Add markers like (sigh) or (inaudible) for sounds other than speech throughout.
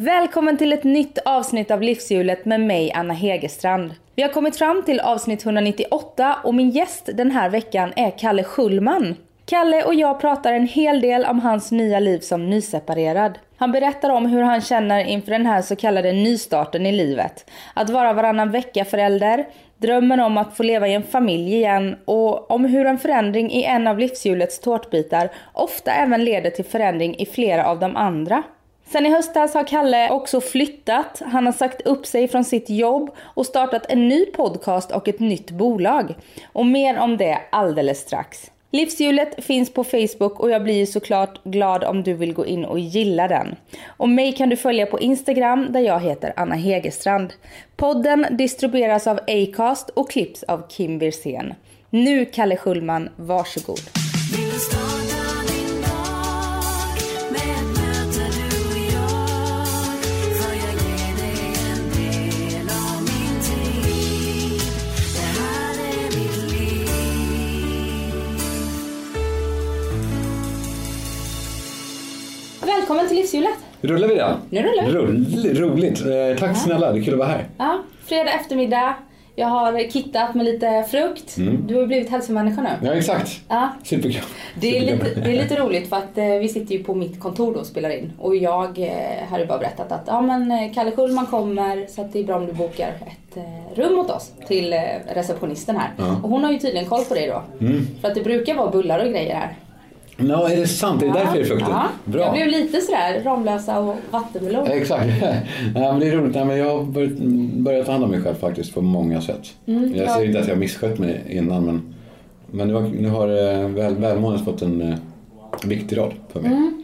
Välkommen till ett nytt avsnitt av Livshjulet med mig Anna Hegerstrand. Vi har kommit fram till avsnitt 198 och min gäst den här veckan är Kalle Schullman. Kalle och jag pratar en hel del om hans nya liv som nyseparerad. Han berättar om hur han känner inför den här så kallade nystarten i livet. Att vara varannan vecka förälder, drömmen om att få leva i en familj igen och om hur en förändring i en av livshjulets tårtbitar ofta även leder till förändring i flera av de andra. Sen i höstas har Kalle också flyttat. Han har sagt upp sig från sitt jobb och startat en ny podcast och ett nytt bolag. Och mer om det alldeles strax. Livshjulet finns på Facebook och jag blir såklart glad om du vill gå in och gilla den. Och mig kan du följa på Instagram där jag heter Anna Hegerstrand. Podden distribueras av Acast och klipps av Kim Wirsén. Nu Kalle Schullman, varsågod. Välkommen till Livshjulet. Rullar vi det? Nu rullar vi. Rull, roligt. Eh, tack snälla, det är kul att vara här. Ja, fredag eftermiddag. Jag har kittat med lite frukt. Du har blivit hälsomänniska nu. Ja, exakt. Ja, Superkul. det är, lite, det är lite roligt för att eh, vi sitter ju på mitt kontor då och spelar in. Och jag eh, har ju bara berättat att ja, men, eh, Kalle Schulman kommer så att det är bra om du bokar ett eh, rum åt oss till eh, receptionisten här. Ja. Och hon har ju tydligen koll på dig då. Mm. För att det brukar vara bullar och grejer här. Ja, är det sant? Är det därför det är frukten? Ja. Bra. Jag blev lite sådär Ramlösa och vattenmelon. Ja, Exakt. (laughs) ja, men det är roligt. Nej, men jag har börjat, ta hand om mig själv faktiskt på många sätt. Mm, jag ja. säger inte att jag har misskött mig innan men, men nu har, nu har eh, väl, välmåendet fått en eh, viktig roll för mig. Mm.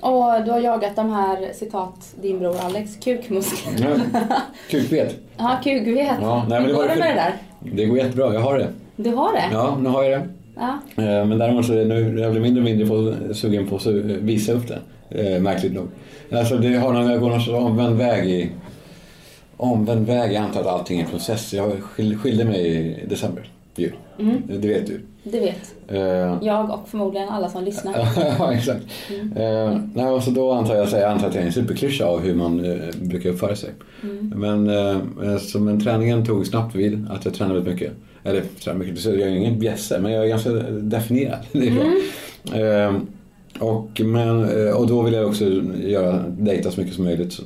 Och du har jagat de här, citat din bror Alex, kukmusklerna. Ja, (laughs) Kukvet. Ja, kukvet. Ja, nej, men Hur det går var det med det där? Det går jättebra, jag har det. Du har det? Ja, nu har jag det. Ja. Eh, Men däremot så är nu, jag blir mindre och mindre på, sugen på att visa upp det. Eh, märkligt nog. Alltså det har någon, går någon omvänd väg i... Omvänd väg, jag antar att allting är en process. Jag skil, skilde mig i december. Ju. Mm. Det vet du. Det vet Eh, jag och förmodligen alla som lyssnar. (laughs) ja, exakt. Eh, nej, och så då antar jag, jag antar att jag är en superklyscha av hur man eh, brukar uppföra sig. Men, eh, så, men träningen tog snabbt vid att jag tränade väldigt mycket. Eller tränade mycket, så jag är ingen bjässe men jag är ganska definierad. (laughs) Det är bra. Eh, och, men, eh, och då vill jag också göra, dejta så mycket som möjligt.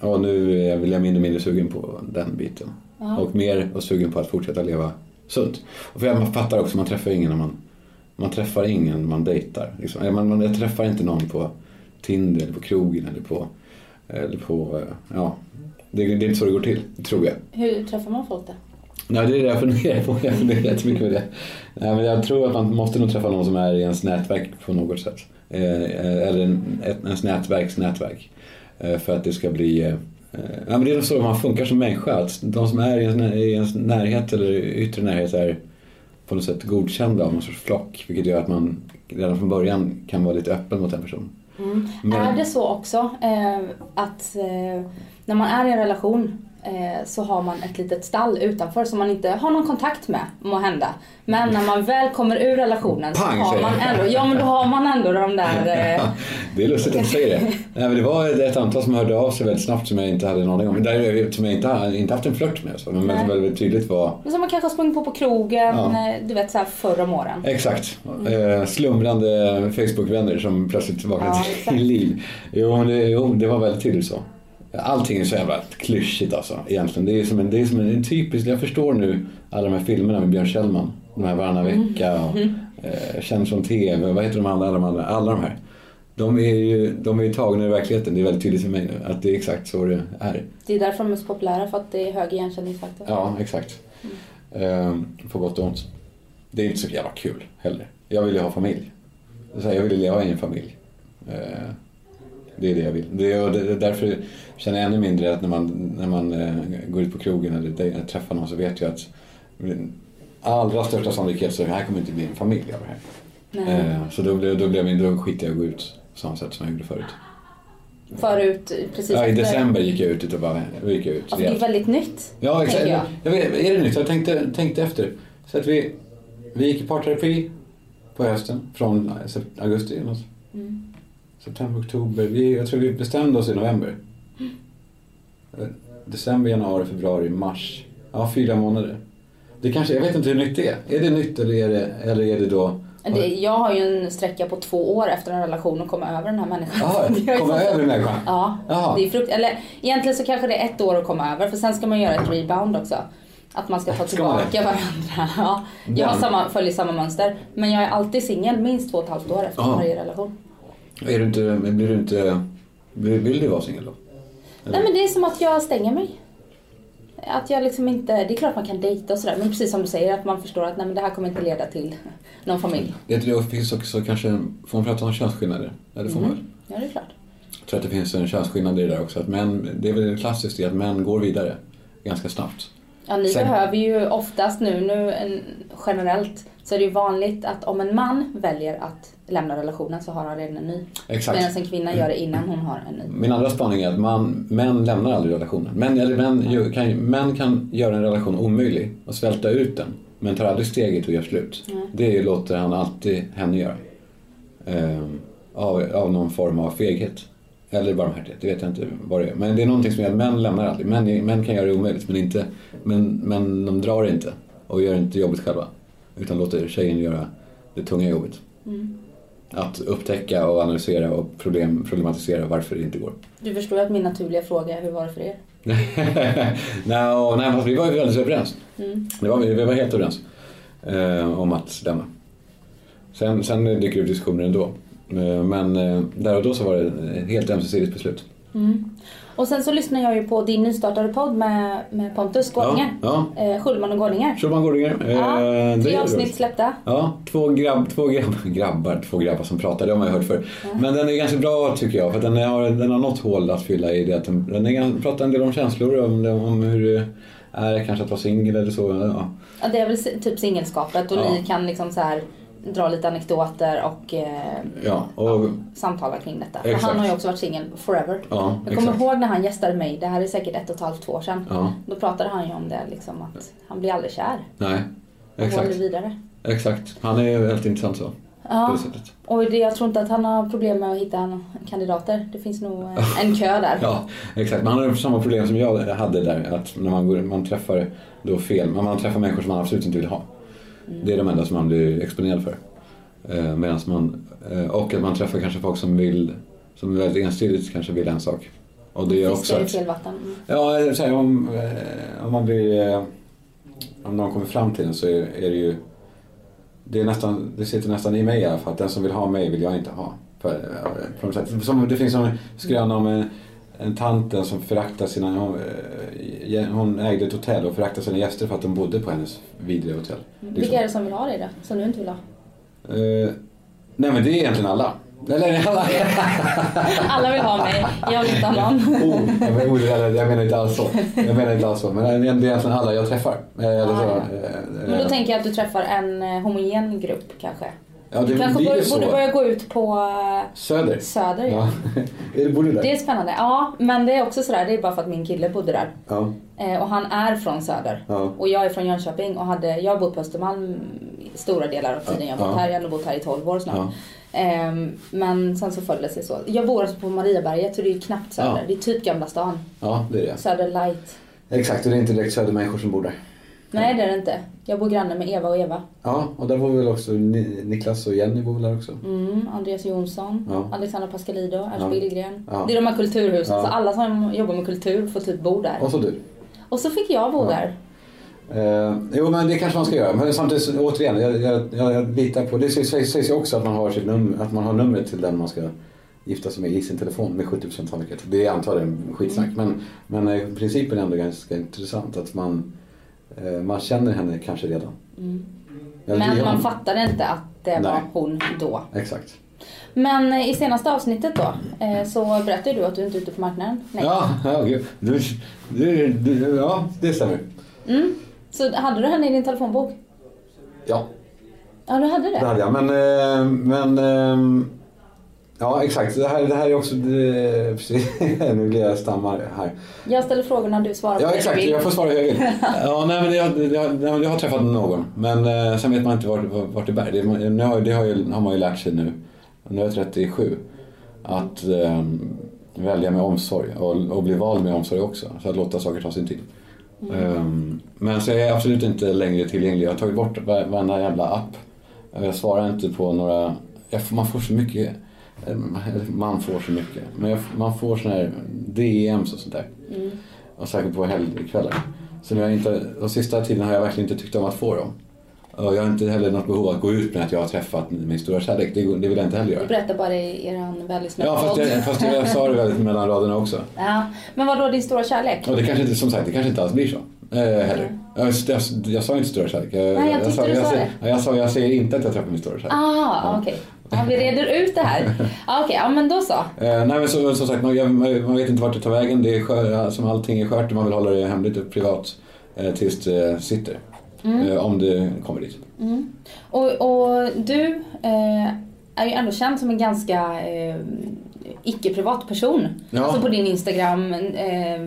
Och nu är jag- vill jag mindre och mindre sugen på den biten. Ja. Och mer och sugen på att fortsätta leva sunt. Och för jag fattar också, man träffar ingen när man man träffar ingen man dejtar. Liksom. Man, man, jag träffar inte någon på Tinder eller på krogen eller på... Eller på eh, ja, det, det är inte så det går till, tror jag. Hur träffar man folk då? Nej, det är det jag funderar på. Jag funderar jättemycket på det. Nej, men jag tror att man måste nog träffa någon som är i ens nätverk på något sätt. Eh, eller ens nätverks nätverk. Eh, för att det ska bli... Eh, ja, men det är så man funkar som människa. Att de som är i ens, närhet eller yttre närhet är på något sätt godkända av någon sorts flock. Vilket gör att man redan från början kan vara lite öppen mot en person. Men- Är det så också att när man är i en relation så har man ett litet stall utanför som man inte har någon kontakt med, må hända. Men när man väl kommer ur relationen så Pang, har säger man ändå, ja men då har man ändå de där (laughs) eh, Det är lustigt att du säger det. Nej, men det var ett antal som hörde av sig väldigt snabbt som jag inte hade en aning om. Där, som jag inte, har- inte haft en flört med. Så, men Nej. som väldigt tydligt var som man kanske har sprungit på på krogen, Ja. eh, du vet så här förr om åren. Exakt. Eh, slumrande Facebook-vänner som plötsligt vaknade Ja, till liv. Jo, det, jo, det var väldigt tydligt så. Allting är så jävla klyschigt alltså egentligen. Det är som en, det är som en, en typisk, jag förstår nu alla de här filmerna med Björn Kjellman. De här varannan vecka och eh, Känns som TV, vad heter de andra, alla de andra, alla de här. De är ju de är ju tagna ur verkligheten, det är väldigt tydligt för mig nu att det är exakt så det är. Det är därför de är så populära, för att det är hög igenkänningsfaktor. Ja, exakt. Ehm, på gott och ont. Det är inte så jävla kul heller. Jag vill ju ha familj. Jag vill leva i en familj. Ehm, det är det jag vill. Det är, och det är därför känner jag ännu mindre att när man, när man eh, går ut på krogen eller dej- träffar någon så vet jag att allra största sannolikhet så här kommer inte bli en familj av det här. Nej. Ehm, så då, blev, då, blev min, då skiter jag i att gå ut på samma sätt som jag gjorde förut. Förut, precis Ja, I december gick jag ut och bara gick jag ut. Alltså det är väldigt nytt. Ja, exakt. Jag. jag. vet, är det nytt? Jag tänkte, tänkte efter. Så att vi, vi gick i parterapi på hösten från eh, augusti eller något. Mm. September, oktober. Vi, jag tror vi bestämde oss i november. December, januari, februari, mars. Ja, fyra månader. Det kanske, jag vet inte hur nytt det är. Är det nytt eller är det, eller är det då... Det, jag har ju en sträcka på två år efter en relation att komma över den här människan. (laughs) Ju komma över människan? Ja, det är frukt... Eller egentligen så kanske det är ett år att komma över för sen ska man göra ett rebound också. Att man ska ta Ska tillbaka varandra. (laughs) Ja. Jag har Den. samma, följer samma mönster. Men jag är alltid singel minst två och ett halvt år efter Ja. varje relation. Är du inte, blir du inte... Vill du vara singel då? Eller? Nej men det är som att jag stänger mig. Att jag liksom inte, det är klart man kan dejta och sådär men precis som du säger att man förstår att nej men det här kommer inte leda till (laughs) någon familj. Det finns också kanske... Får man prata om könsskillnader? Ja, det får man väl? Ja det är klart. Jag tror att det finns en könsskillnad i det där också. Att män, det är väl klassiskt i att män går vidare ganska snabbt. Ja, ni Sen- behöver ju oftast nu, nu en, generellt, så är det ju vanligt att om en man väljer att lämna relationen så har han redan en ny. Exakt. Medan en kvinna gör det innan hon har en ny. Min andra spaning är att man, män lämnar aldrig relationen. Män, eller män, kan, män kan göra en relation omöjlig och svälta ut den. Men tar aldrig steget och gör slut. Det låter han alltid henne göra. Ehm, av, av någon form av feghet. Eller barmhärtighet, det vet jag inte vad det är. Men det är någonting som gör att män lämnar aldrig. Män, män kan göra det omöjligt men, inte, men, men de drar inte och gör inte jobbet själva. Utan låter tjejen göra det tunga jobbet. Att upptäcka och analysera och problem, problematisera varför det inte går. Du förstår ju att min naturliga fråga är hur var det för er? (laughs) nej, och- nej, fast vi var ju väldigt överens. Mm. Det var, vi var helt överens eh, om att lämna. Sen, sen dyker det upp diskussioner ändå. Eh, men eh, där och då så var det ett helt ömsesidigt beslut. Och sen så lyssnar jag ju på din nystartade podd med, med Pontus Gårdinger. Ja, Eh, Schulman och Gårdinger. Schulman Gårdinger. eh, Ja, tre avsnitt släppta. Ja, två, grabb, två grabb, (laughs) grabbar, två grabbar som pratar, det har man ju hört förr. Men den är ganska bra tycker jag, för den har, den har något hål att fylla i det. Att den, den är, pratar en del om känslor, om, om hur det är kanske att vara singel eller så. Ja. Ja, det är väl typ singelskapet och Ja. ni kan liksom så här dra lite anekdoter och eh, Ja, och, samtala kring detta. Exakt. han har ju också varit singel forever. ja Jag kommer exakt. ihåg när han gästade mig, det här är säkert ett och ett halvt, två år sedan. Ja, Då pratade han ju om det liksom att han blir aldrig kär. nej. Exakt. vidare. Exakt. Han är ju väldigt intressant så. Ja, och det, jag tror inte att han har problem med att hitta kandidater. Det finns nog eh, en kö där. (laughs) Ja, exakt. Men han har samma problem som jag hade där. Att när man, går, man träffar då fel, man träffar människor som man absolut inte vill ha. Det är de enda som man blir exponerad för. Eh, man, eh, och att man träffar kanske folk som vill, som väldigt ensidigt kanske vill en sak. Och det gör också Fiskar i att... fel vatten. Mm. Ja, så här, om, eh, om man blir... eh, Om någon kommer fram till en så är, är det ju... Det, är nästan, det sitter nästan i mig i alla fall. Att den som vill ha mig vill jag inte ha. På, eh, på något sätt. Som, det finns en skröna om en, en tanten som föraktar sina... Hon, eh, hon ägde ett hotell och föraktade sina gäster för att de bodde på hennes vidriga hotell. Liksom. Vilka är det som vill ha dig då? Som du inte vill ha? Eh, nej men det är egentligen alla. Eller alla. (laughs) Alla vill ha mig, jag vill inte ha någon. (laughs) Oh, jag, menar, oh, jag menar inte alls så. Jag menar inte alls så. Men det är egentligen alla jag träffar. Eh, Eller så, Ah, ja. eh, Men då eh, tänker jag att du träffar en eh, homogen grupp kanske. Ja, det kanske så. borde börja gå ut på eh, Söder. Söder. Ja. Ja. (laughs) bor du där? Det är spännande. Ja, men det är också sådär, det är bara för att min kille bodde där. Ja. Eh, och han är från Söder. Ja. Och jag är från Jönköping och hade, jag har bott på Östermalm stora delar av tiden jag har bott här. Jag har bott här i 12 år snart. Ehm, men sen så föll det sig så. Jag bor alltså på Mariaberget så det är ju knappt Söder. Det är typ Gamla stan. ja, det är det. Söder light. Exakt, och det är inte direkt södermänniskor som bor där. Nej det är det inte. Jag bor granne med Eva och Eva. Ja, och där bor väl också Ni- Niklas och Jenny bor väl där också. Mm, Andreas Jonsson, Ja. Alexandra Pascalido, Ernst Ja. Billgren. Ja. Det är de här kulturhusen, Ja. så alla som jobbar med kultur får typ bo där. Och så du. Och så fick jag bo där. Eh, jo men det kanske man ska göra. Men samtidigt återigen, jag, jag, jag, litar på, det sägs, sägs ju också att man, har sitt nummer, att man har numret till den man ska gifta sig med i sin telefon med 70% sannolikhet. Det är antagligen skitsnack men, men eh, principen är ändå ganska intressant att man, man känner henne kanske redan. Eller Men man fattade inte att det var Nej. hon då. Exakt. Men eh, i senaste avsnittet då eh, så berättade du att du inte är ute på marknaden. Nej. Ja, ja, gud. Du, du, du, ja, det stämmer. Mm. Så hade du henne i din telefonbok? Ja, Ja, du hade det det? hade jag. Men, eh, men ehm, ja exakt. Det här, det här är också, det, precis. (laughs) nu blir jag stammar här. Jag ställer frågorna du svarar på Ja det exakt, jag får svara hur jag vill. Ja, nej, men jag, jag, jag, har träffat någon. Men eh, sen vet man inte vart, vart det bär. Det, nu har, det har, ju, har man ju lärt sig nu. Nu är jag 37. Att, eh, välja med omsorg och, och bli vald med omsorg också. Så att låta saker ta sin tid. Ehm, men så är jag absolut inte längre tillgänglig. Jag har tagit bort var- varenda jävla app. Jag svarar inte på några... Jag, man får så mycket... eh, Man får så mycket. Men jag, man får såna här DMs och sånt där. Och säkert på helgkvällar. Så jag inte, de sista tiden har jag verkligen inte tyckt om att få dem. Och jag har inte heller något behov av att gå ut med att jag har träffat min stora kärlek. Det, det vill jag inte heller Du göra. berättar bara i eran väldigt Ja, fast jag, fast jag sa det väldigt mellan raderna också. Ja, men vad då din stora kärlek? Och det kanske inte, som sagt, det kanske inte alls blir så. Eh, heller. Jag, jag, jag sa inte stora kärlek. Jag, Nej, jag sa, du jag, sa säger- det. Jag sa, jag säger inte att jag träffar min stora kärlek. Ah, okej. Ja, vi reder ut det här. Ah, okej, ja men då så. Eh, nej men så, som sagt, man, man vet inte vart det tar vägen. Det är skör, som allting är skört och man vill hålla det hemligt och privat eh, tills det sitter. Mm. Eh, om det kommer dit. Och, och du eh, är ju ändå känd som en ganska eh, icke-privat person. Ja. Alltså på din Instagram, eh,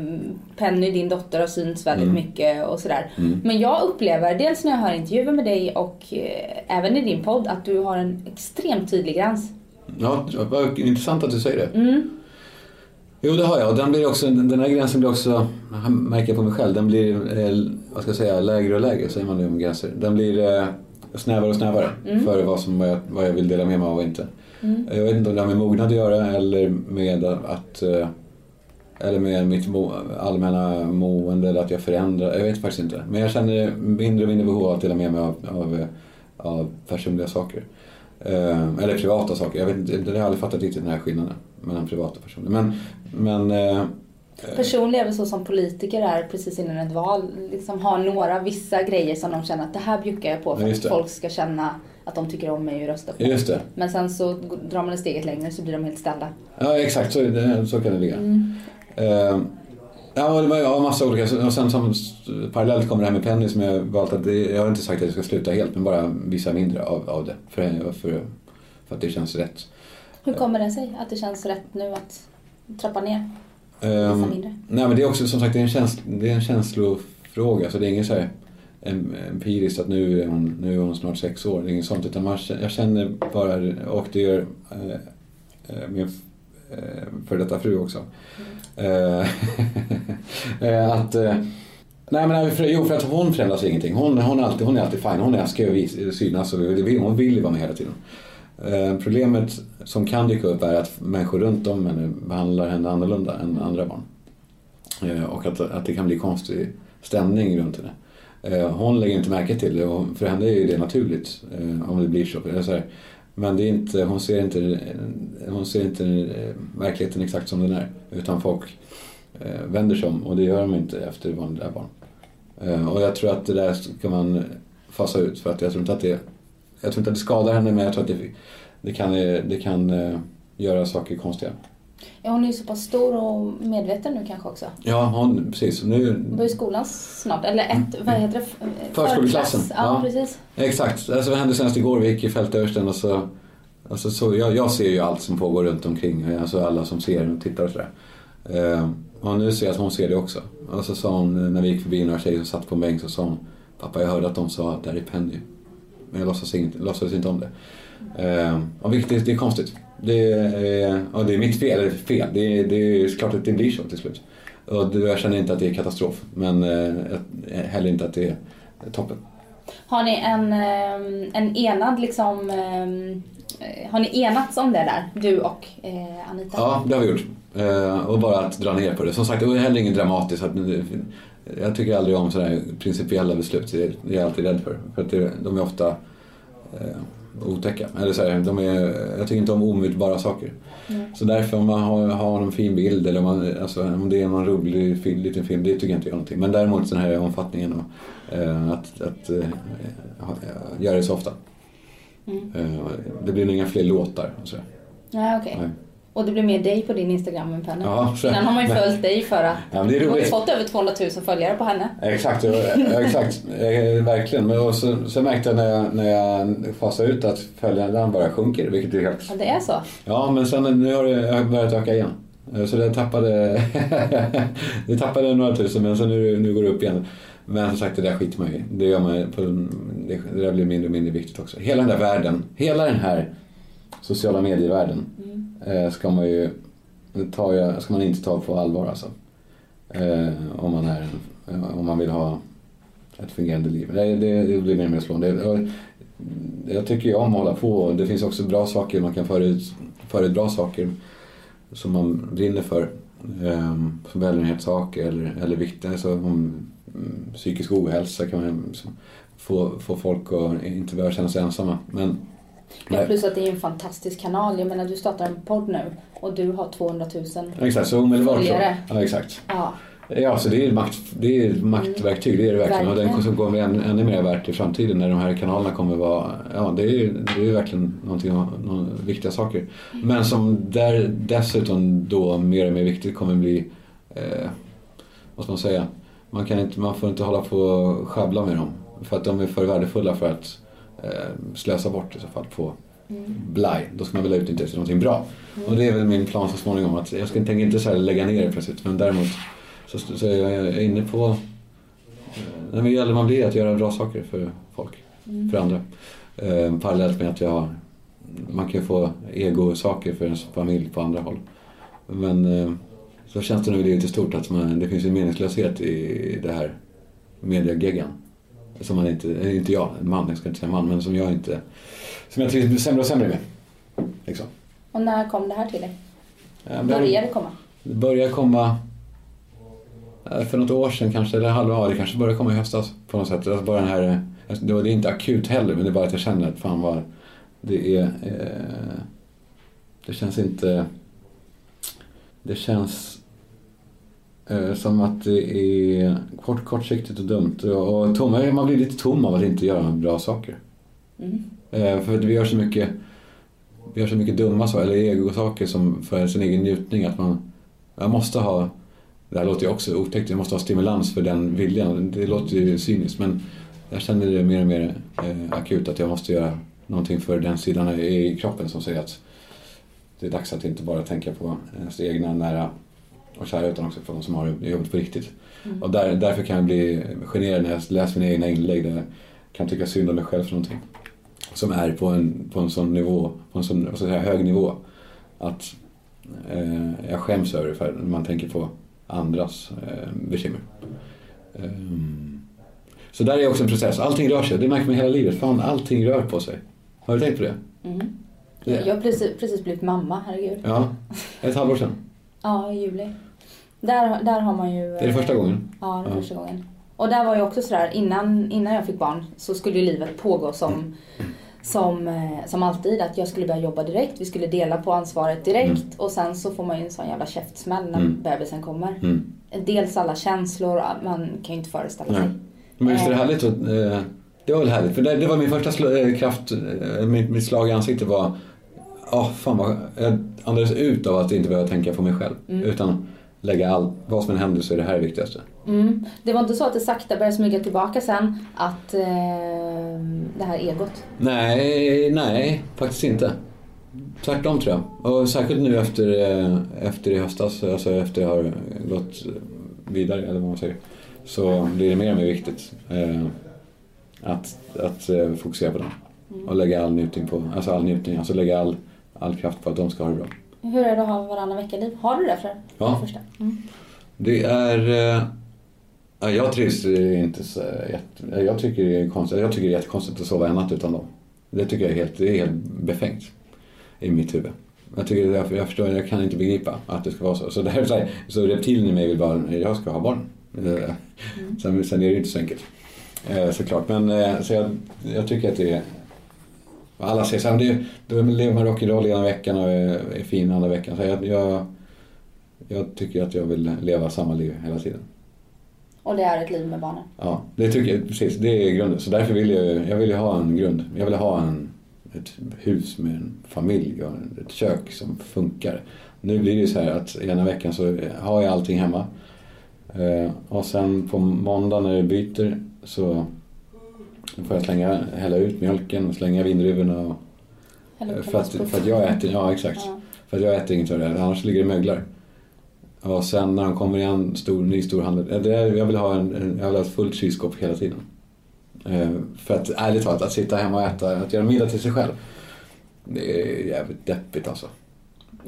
Penny, din dotter, har synts väldigt Mm. mycket och sådär. Men jag upplever, dels när jag hör intervjuer med dig och eh, även i din podd, att du har en extremt tydlig gräns. Ja, vad intressant att du säger det. Mm. Jo, det har jag. Och den, blir också, den här gränsen blir också, jag märker jag på mig själv, den blir eh, vad ska jag säga, lägre och lägre, säger man det om gränser. Den blir eh, snävare och snävare för vad, som, vad, jag, vad jag vill dela med mig av och inte. Jag vet inte om det har med mognad att göra eller med att eh, eller med mitt mo, allmänna mående eller att jag förändrar. Jag vet faktiskt inte. Men jag känner mindre och mindre behov av att dela med mig av, av, eh, av personliga saker. Eh, eller privata saker. Jag vet inte, det har jag aldrig fattat riktigt den här skillnaden mellan privata och personliga. Men, men eh, Personliga är väl så som politiker är precis innan ett val. Liksom har några vissa grejer som de känner att det här bjuckar jag på för att folk ska känna att de tycker om mig och röstar på mig. det. Men sen så drar man ett steget längre så blir de helt ställda. Ja exakt, så, det- så kan det ligga. Eh, ja, och det var ja, massa olika. Och sen som parallellt kommer det här med Penny som jag valt att, det, jag har inte sagt att jag ska sluta helt men bara visa mindre av, av det. För, för, för att det känns rätt. Hur kommer det sig att det känns rätt nu att trappa ner? Mindre. nej men det är också som sagt det är en, käns, det är en känslofråga så det är inget så här empiriskt att nu är, hon, nu är hon snart sex år. Det är inget sånt utan man, jag känner bara, och det gör eh, eh min eh, före för detta fru också. Mm. (laughs) att Nej men för, jo, för att hon förändras ingenting. Hon, hon, är alltid, hon är alltid fine. Hon älskar ju att synas och vill- hon vill ju vara med hela tiden. Problemet som kan dyka upp är att människor runt om henne behandlar henne annorlunda än andra barn. Och att, att det kan bli konstig stämning runt henne. Eh, hon lägger inte märke till det och för henne är ju det naturligt eh, om det blir så. Eh, men det är inte, hon ser inte, hon ser inte verkligheten exakt som den är. Utan folk vänder sig om och det gör de inte efter vanliga barn. Och jag tror att det där ska man fasa ut för att jag tror inte att det, jag tror inte att det skadar henne men jag tror att det, det kan, det kan göra saker konstiga. Ja, hon är ju så pass stor och medveten nu kanske också. Ja, hon, precis. Nu, Hon börjar skolan snart, eller ett, vad heter det? Förskoleklassen. Ja, ja. precis. Exakt. Alltså, vad hände senast igår? Vi gick i fältöversten och så... Alltså, så jag, jag ser ju allt som pågår runt omkring. Alltså alla som ser och tittar och sådär. Eh, och nu ser jag att hon ser det också. Och så sa hon, när vi gick förbi några tjejer som satt på en bänk så sa hon Pappa jag hörde att de sa att där är Penny. Men jag låtsas inte, låtsades inte om det. Eh, och vilket är, det är konstigt. Det är, och det är mitt fel, eller fel. Det är, det är klart att det blir så till slut. Och jag känner inte att det är katastrof. Men eh, heller inte att det är toppen. Har ni en, ehm, en enad liksom... eh, Har ni enats om det där, du och eh, Anita? Ja, det har vi gjort. Eh, och bara att dra ner på det. Som sagt, det är heller inget dramatiskt. Jag tycker aldrig om sådana här principiella beslut. Det är jag alltid rädd för. För att de är ofta eh, otäcka. Eller så här, de är, jag tycker inte om omutbara saker. Så därför om man har, har någon fin bild eller om, man, alltså, om det är någon rolig film, liten film, det tycker jag inte jag någonting. Men däremot den här omfattningen och eh, att, att eh, göra det så ofta. Eh, det blir inga fler låtar. Och så. Ja, okej. Nej. Och det blir mer dig på din Instagram än Penny? Ja, så- Innan har man ju men- följt dig för att Ja, men det är du har fått över 200 000 följare på henne. Exakt, exakt. Eh, verkligen. Men och så, så märkte jag när jag, när jag fasade ut att följandet bara sjunker, vilket är helt... Ja, det är så. Ja, men sen nu har det börjat öka igen. Eh, Så det tappade, (laughs) det tappade några tusen, men så nu, nu går det upp igen. Men som sagt, det där skiter man i. Det, gör man på, det, det där blir mindre och mindre viktigt också. Hela den där världen, hela den här sociala medievärlden eh, ska man ju jag, ska man inte ta på allvar alltså. Eh, om, man är, en- om man vill ha ett fungerande liv. Det, det, det blir mer och mer slående. Jag tycker ju om att hålla på. Det finns också bra saker, man kan föra ut, föra ut bra saker som man brinner för. Eh, som välgörenhetssaker eller, eller viktiga, så om mm, psykisk ohälsa kan man få, få folk att inte behöva känna sig ensamma. Men Ja, plus att det är en fantastisk kanal. Jag menar du startar en podd nu och du har 200 000. Exakt, så omedelbart så. Ja, exakt. Ja. Ja, så det är, makt, det är ett maktverktyg, det är det verkligen. Och Verkligen. den som kommer bli ännu, ännu mer värt i framtiden när de här kanalerna kommer vara, ja det är, det är verkligen någonting, någon, viktiga saker. Men som där dessutom då mer och mer viktigt kommer bli, eh, vad ska man säga, man, kan inte, man får inte hålla på och sjabbla med dem. För att de är för värdefulla för att slösa bort i så fall på blaj. Då ska man väl utnyttja det till någonting bra. Och det är väl min plan så småningom. Att jag ska, tänker inte så här lägga ner det plötsligt. Men däremot så, så är jag inne på... eh, men ju äldre man blir att göra bra saker för folk. För andra. Eh, parallellt med att jag har... Man kan ju få egosaker för ens familj på andra håll. Men eh, så känns det nog i stort att man, det finns en meningslöshet i det här mediageggan. Som man inte, eh, inte jag, en man, jag ska inte säga man, men som jag inte... Som jag trivs sämre och sämre med. Liksom. Och när kom det här till dig? Ja, Började det komma? Det börjar komma eh, för något år sedan kanske, eller halva, ja, det kanske började komma i höstas på något sätt. Alltså bara den här, eh, det var det är inte akut heller, men det är bara att jag känner att fan vad det är, eh, det känns inte, det känns som att det är kort, kortsiktigt och dumt. Och, och tom, man blir lite tom av att inte göra bra saker. Mm. Eh, för vi gör så mycket vi gör så mycket dumma saker, eller egosaker som för sin egen njutning att man jag måste ha det här låter ju också otäckt, jag måste ha stimulans för den viljan. Det låter ju cyniskt men jag känner det mer och mer eh, akut att jag måste göra någonting för den sidan i kroppen som säger att det är dags att inte bara tänka på ens egna nära och kära utan också på de som har det jobbet på riktigt. Och där, därför kan jag bli generad när jag läser mina egna inlägg där jag kan tycka synd om mig själv för någonting. Som är på en, på en sån nivå, på en sån jag säga, hög nivå att eh, jag skäms över det för när man tänker på andras eh, bekymmer. Ehm, så där är också en process. Allting rör sig, det märker man hela livet. Fan, allting rör på sig. Har du tänkt på det? Mm. Jag har precis, precis blivit mamma, herregud. Ja, ett halvår sedan. Ja, i juli. Där, där har man ju... Är det första gången? Ja, det är Ja. första gången. Och där var ju också sådär, innan, innan jag fick barn så skulle ju livet pågå som, som, eh, som alltid. Att jag skulle börja jobba direkt, vi skulle dela på ansvaret direkt. Och sen så får man ju en sån jävla käftsmäll när Mm. bebisen kommer. Mm. Dels alla känslor, man kan ju inte föreställa sig. Nej. Men visst är det Eh. härligt att, eh, Det var väl härligt, för det, det var min första sl- eh, kraft, eh, mitt, mitt slag i ansiktet var Åh fan vad, jag andades ut av att inte behöva tänka på mig själv. Utan lägga all, vad som än händer så är det här det viktigaste. Mm. Det var inte så att det sakta började smyga tillbaka sen, att eh, det här egot. Nej, nej, faktiskt inte. Tvärtom tror jag. Och särskilt nu efter, eh, efter i höstas, alltså efter jag har gått vidare, eller vad man säger. Så blir det mer och mer viktigt eh, att, att eh, fokusera på dem. Och lägga all njutning på, alltså all njutning, alltså lägga all, all kraft på att de ska ha det bra. Hur är det att ha varannan vecka-liv? Har du det för, Ja. det första? Mm. Det är... ja, Jag trivs inte så jätte... Jag tycker det är konstigt. Jag tycker det är jättekonstigt att sova en natt utan dem. Det tycker jag är helt, det är helt befängt. I mitt huvud. Jag, tycker det är jag förstår, jag kan inte begripa att det ska vara så. Så, det här, är så, här, så reptilen i mig vill bara, jag ska ha barn. Eh, Sen, sen är det ju inte så enkelt. Eh, Såklart. Men så jag, jag tycker att det är... Alla säger så här, det, då lever man rock'n'roll ena veckan och är, är fin andra veckan. Så jag, jag, jag tycker att jag vill leva samma liv hela tiden. Och det är ett liv med barnen. Ja, det tycker jag precis. Det är grunden. Så därför vill jag, jag vill ju ha en grund. Jag vill ha en, ett hus med en familj och ett kök som funkar. Nu blir det ju så här att ena veckan så har jag allting hemma. Eh, och sen på måndag när det byter så får jag slänga, hälla ut mjölken och slänga vindruvorna. Och, Eller för, att, för att jag äter, ja exakt. Ja. För att jag äter inget av det här, annars ligger det möglar. Och sen när de kommer i en stor, ny stor handel, eh, jag vill ha en, en, jag vill ha ett fullt kylskåp hela tiden. Eh, för att ärligt talat, att sitta hemma och äta, att göra middag till sig själv. Det är jävligt deppigt alltså.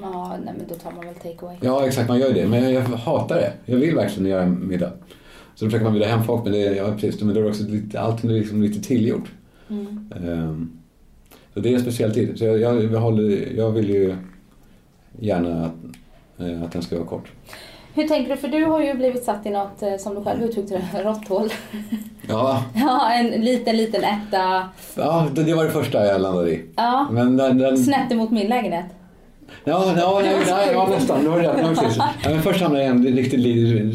Ja, nej men då tar man väl take away. Ja, exakt, man gör det. Men jag, jag hatar det. Jag vill verkligen göra middag. Så då försöker man bjuda hem folk, men, det, ja, precis, men då är det också lite, allting är liksom lite tillgjort. Mm. Ehm, så det är en speciell tid. Så jag, jag, jag, håller, jag vill ju gärna att, eh, att den ska vara kort. Hur tänker du? För du har ju blivit satt i något, eh, som du själv uttryckte det, (laughs) råtthål. Ja, (laughs) Ja, en liten, liten etta. ja det, det var det första jag landade i. Ja, Men den, den, snett emot min lägenhet. Ja, ja, nej, nej, ja nästan. Du har rätt. Ja, precis. Ja, men först hamnade jag i en riktigt,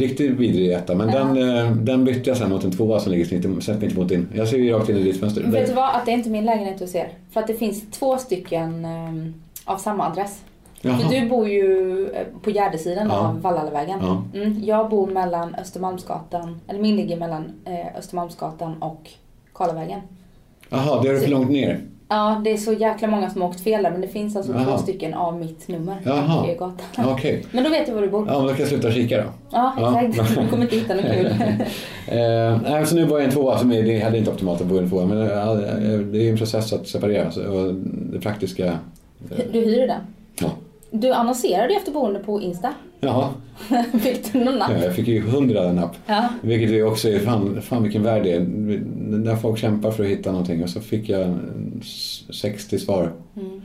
riktigt vidrig etta. Men Ja. den, eh, den bytte jag sen mot en tvåa som ligger snitt, mitt emot din. Jag ser ju rakt in i ditt fönster. Vet du vad? Att det är inte min lägenhet du ser. För att det finns två stycken ehm, av samma adress. Jaha. För du bor ju eh, på Gärdesidan Ja. av Vallallevägen. Ja. Mm, jag bor mellan Östermalmsgatan, eller min ligger mellan eh, Östermalmsgatan och Karlavägen. Jaha, det är för långt ner. Ja, det är så jäkla många som har åkt fel där men det finns alltså Jaha. två stycken av mitt nummer Jaha. Ja, Okej. (laughs) Men då vet jag var du bor. Ja, men då kan jag sluta kika då. Ja, Ja. exakt. (laughs) Du kommer inte hitta något kul. (laughs) Eh, nej, så nu bor jag i en tvåa som är, det heller inte optimalt att bo i en tvåa. Men eh, det är ju en process att separera. Så, och det praktiska... Du hyr den? Ja. Du annonserade ju efter boende på Insta. Jaha, (laughs) Fick du någon napp? jag fick ju hundra napp. Ja. Vilket ju också är, fan, fan vilken värld det är. När folk kämpar för att hitta någonting och så fick jag en 60 svar Mm.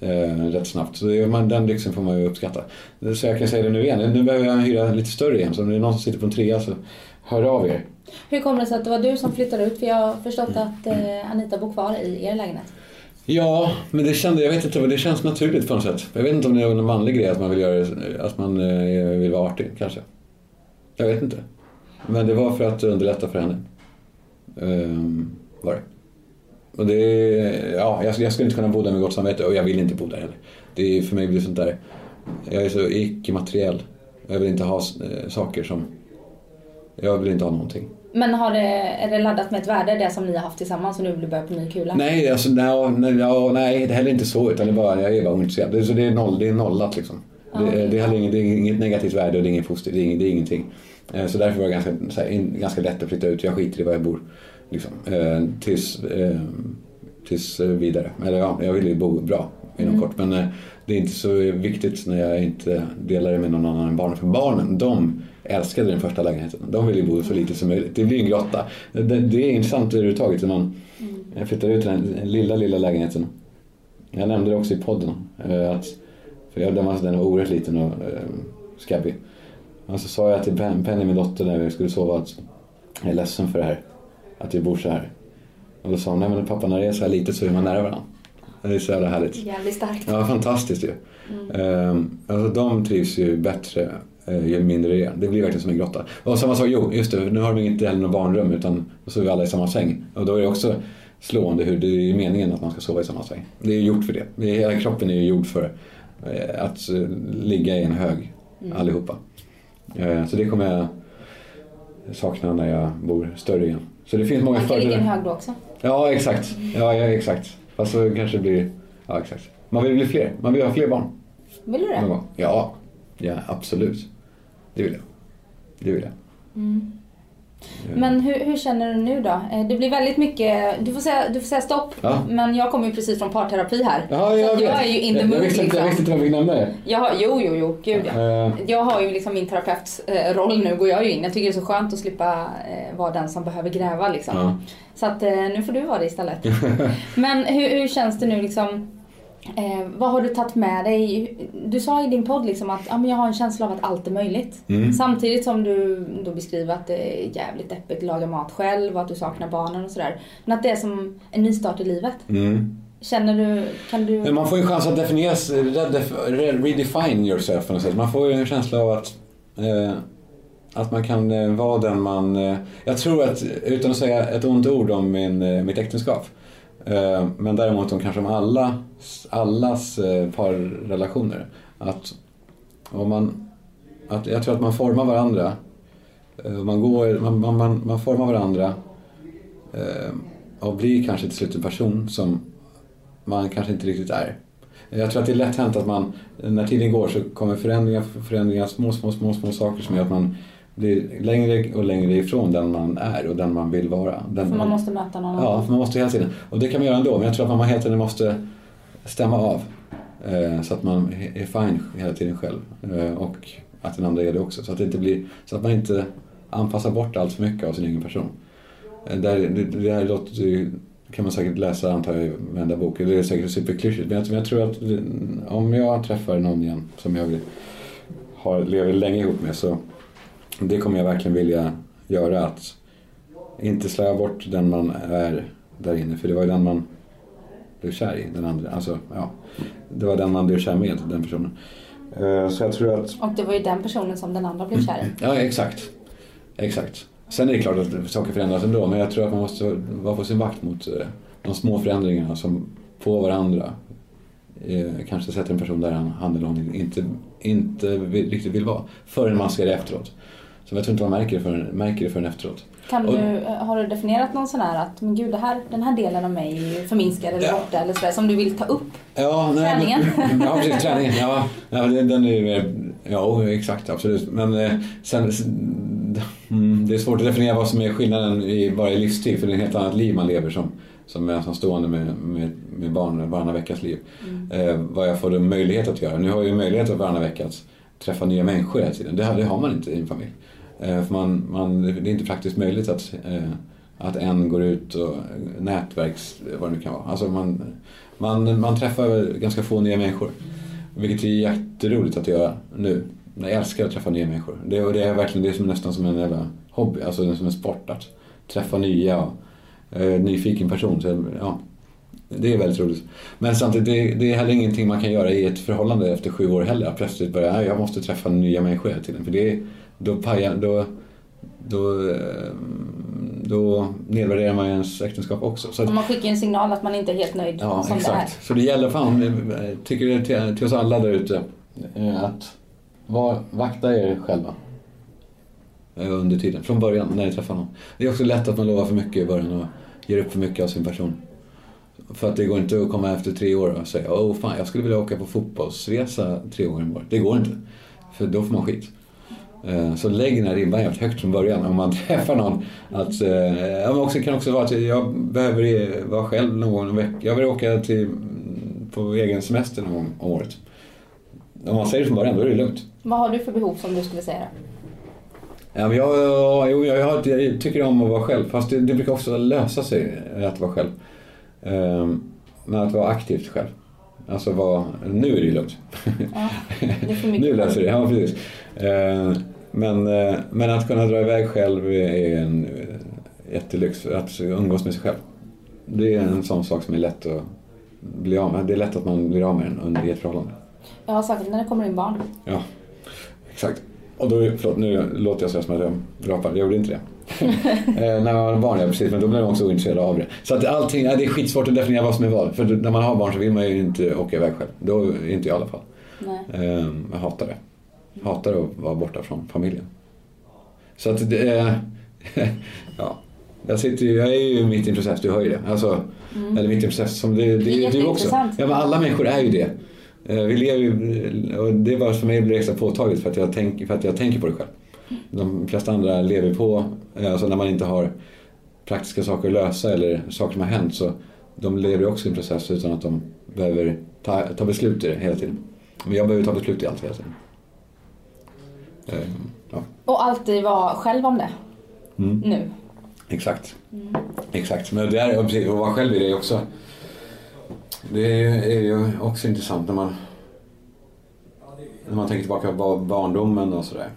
eh, rätt snabbt. Så det, man, den lyxen får man ju uppskatta. Så jag kan säga det nu igen, nu behöver jag hyra lite större igen. Så om det är någon som sitter på en trea så hör av er. Hur kommer det sig att det var du som flyttade ut? För jag har förstått att eh, Anita bor kvar i er lägenhet. Ja, men det kände, jag vet inte, det känns naturligt på något sätt. Jag vet inte om det är en manlig grej att man vill göra att man eh, vill vara artig kanske. Jag vet inte. Men det var för att underlätta för henne. Ehm, var det. Och det ja, jag, jag skulle inte kunna bo där med gott samvete och jag vill inte bo där heller. Det är, för mig blir sånt där, jag är så icke-materiell. Jag vill inte ha eh, saker som, jag vill inte ha någonting. Men har det, är det laddat med ett värde, det som ni har haft tillsammans och nu vill du börja på ny kula? Nej, alltså, nej, nej, ja, nej, det är heller inte så. Utan det är bara, jag är bara ointresserad. Det, så det, är noll, det är nollat liksom. Det, det, är inget, det är inget negativt värde och det är inget positivt. Det är, inget, det är ingenting. Eh, Så därför var det ganska, här, in, ganska lätt att flytta ut. Jag skiter i var jag bor. Liksom. Eh, tills, eh, tills vidare. Eller ja, jag vill ju bo bra inom kort. Men det är inte så viktigt när jag inte delar det med någon annan än barnen. För barnen, de älskade den första lägenheten. De ville bo så lite som möjligt. Det blir en grotta. Det, det är intressant överhuvudtaget. När man, jag flyttade ut den lilla, lilla lägenheten. Jag nämnde det också i podden. Eh, att, för jag, den, var, den var oerhört liten och äh, skabbig. Och så sa jag till Pen- Penny, min dotter, när vi skulle sova att jag är ledsen för det här. Att vi bor så här. Och då sa hon, nej men pappa när det är så här litet så är man nära varandra. Det är så jävla härligt. Jävligt starkt. Ja, fantastiskt ju. Ehm, alltså, de trivs ju bättre eh, ju mindre det är. Det blir verkligen som en grotta. Och samma sak, jo just det, nu har de inte heller något barnrum utan då sover vi alla i samma säng. Och då är det också slående hur det är meningen att man ska sova i samma säng. Det är ju gjort för det. hela kroppen är ju gjord för eh, att eh, ligga i en hög allihopa. Eh, så det kommer jag sakna när jag bor större igen. Så det finns många Man kan ligga i en fördelar. hög då också. Ja, exakt. Ja, ja, exakt. Fast så kanske det blir... Ja, exakt. Man vill bli fler. Man vill ha fler barn. Vill du det? Ja, ja, absolut. Det vill jag. Det vill jag. Men hur, hur känner du nu då? Eh, Det blir väldigt mycket, du får säga, du får säga stopp. Ja. Men jag kommer ju precis från parterapi här. Ja, så jag vet. jag är ju in the jag, mood jag, visste inte, jag liksom. visste inte vad jag fick nämna det. Jag har, jo, jo, jo, gud ja. Eh, Jag har ju liksom min terapeuts eh, nu går jag ju in. Jag tycker det är så skönt att slippa vara den som behöver gräva liksom. Ja. Så att nu får du vara det istället. (laughs) Men hur, hur känns det nu liksom? Eh, vad har du tagit med dig? Du sa i din podd liksom att ja, men jag har en känsla av att allt är möjligt. Mm. Samtidigt som du då beskriver att det är jävligt deppigt att laga mat själv och att du saknar barnen och sådär. Men att det är som en nystart i livet. Mm. Känner du, kan du... Man får ju en chans att definiera, redef, re- redefine yourself på något sätt. Man får ju en känsla av att, eh, att man kan eh, vara den man... Eh, jag tror att, utan att säga ett ont ord om min, eh, mitt äktenskap, Eh, men däremot om kanske om alla, allas eh, parrelationer. Att om man, att jag tror att man formar varandra. Eh, man, går, man, man, man, man formar varandra och blir kanske till slut en person som man kanske inte riktigt är. Jag tror att det är lätt hänt att man, när tiden går så kommer förändringar, förändringar, små, små, små, små saker som gör att man blir längre och längre ifrån den man är och den man vill vara. Den För man måste möta någon Ja, annan. för man måste hela tiden. Och det kan man göra ändå, men jag tror att man hela tiden måste stämma av. Eh, så att man är fine hela tiden själv. Eh, och att den andra är det också. Så att, det inte blir, så att man inte anpassar bort allt för mycket av sin egen person. Eh, där, det, det här låter kan man säkert läsa antar jag i varenda bok. Det är säkert superklyschigt. Men jag, jag tror att om jag träffar någon igen som jag har, lever länge ihop med så det kommer jag verkligen vilja göra. Att inte släva bort den man är där inne. För det var ju den man blev kär i. Den andra. Alltså, ja. Det var den man blev kär med, den personen. Eh, Så jag tror att Och det var ju den personen som den andra blev kär i. Ja, exakt. Exakt. Sen är det klart att saker förändras ändå, men jag tror att man måste vara på sin vakt mot eh, de små förändringarna som på varandra eh, kanske sätter en person där han, han eller hon inte, inte vill, riktigt vill vara. Förrän man ser det efteråt. Så jag tror inte man märker det förrän, märker det förrän efteråt. Kan Och- du, eh, har du definierat någon sån här att men gud, det här, den här delen av mig är förminskad eller Ja. borta eller sådär som du vill ta upp? Ja, nej, Träningen. Men, (laughs) ja, precis. Träningen. Ja, ja den den är ju. Ja, exakt. Absolut. Men eh, sen... Mm, det är svårt att definiera vad som är skillnaden i, i livsstil. För det är ett helt annat liv man lever som, som ensamstående med, med, med barn varannan veckas liv. Eh, vad jag får möjlighet att göra. Nu har jag ju möjlighet att varannan vecka att träffa nya människor hela tiden. Det, har- det har man inte i en familj. Eh, för man, man, det är inte praktiskt möjligt att, eh, att en går ut och nätverks... vad det nu kan vara. Alltså man, man, man träffar ganska få nya människor. Vilket är jätteroligt att göra nu. Jag älskar att träffa nya människor. Det, och det är verkligen det som är nästan som en jävla hobby, alltså det är som en sport att träffa nya och eh, nyfiken person. Så, ja, det är väldigt roligt. Men samtidigt, det, det är heller ingenting man kan göra i ett förhållande efter sju år heller. Att plötsligt börja, jag måste träffa nya människor hela tiden. För det, då pajar, då, då, eh, då nedvärderar man ju ens äktenskap också. Så att, man skickar en signal att man inte är helt nöjd Ja, som exakt. Så det gäller fan, eh, tycker det till, till oss alla där ute, eh, att var, vakta er själva. Under tiden, från början när ni träffar någon. Det är också lätt att man lovar för mycket i början och ger upp för mycket av sin person. För att det går inte att komma efter tre år och säga åh fan jag skulle vilja åka på fotbollsresa tre gånger om året. Det går inte. För då får man skit. Eh, Så lägg den här ribban jävligt högt från början om man (laughs) träffar någon. Att, eh, ja, också, kan också vara att jag behöver eh, vara själv någon veckan. Jag vill åka till, på egen semester någon gång om året. Om man säger det från början då är det lugnt. Vad har du för behov som du skulle säga då? Ja, men jag, jag, har- jag tycker om att vara själv. Fast det, det brukar också lösa sig att vara själv. Ehm, Men att vara aktivt själv. Alltså vara, nu är det ju lugnt. Ja, det är för (laughs) mycket. nu löser det, ja precis. Ehm, Men, eh, men att kunna dra iväg själv är en jättelyx. Att umgås med sig själv. Det är en sån sak som är lätt att bli av med. Det är lätt att man blir av med den under ett förhållande. Ja, särskilt när det kommer in barn. Ja, exakt. Och då, förlåt, nu låter jag så som att jag rapar. Jag gjorde inte det. (laughs) eh, när man har barn, ja precis. Men då blir man också ointresserad av det. Så att allting, ja, det är skitsvårt att definiera vad som är vad. För när man har barn så vill man ju inte åka iväg själv. Då, inte jag i alla fall. Nej. Eh, jag hatar det. Hatar att vara borta från familjen. Så att det är... (laughs) ja. Jag, sitter, ju- jag är ju mitt i en process, du hör ju det. Alltså, Eller mitt i en process som det, det, Mm. Det är du också. Ja, men alla människor är ju det. Eh, Vi lever ju, och det är bara för mig blir extra påtagligt för att, jag tänk, för att jag tänker på det själv. De flesta andra lever på, eh, alltså när man inte har praktiska saker att lösa eller saker som har hänt så de lever också i en process utan att de behöver ta, ta beslut i det hela tiden. Men jag behöver ta beslut i allt hela tiden. Eh, Ja, Och alltid vara själv om det. Mm. Nu. exakt. Exakt, men det är ja, precis, att vara själv i det också. Det är ju också intressant när man när man tänker tillbaka på barndomen och sådär.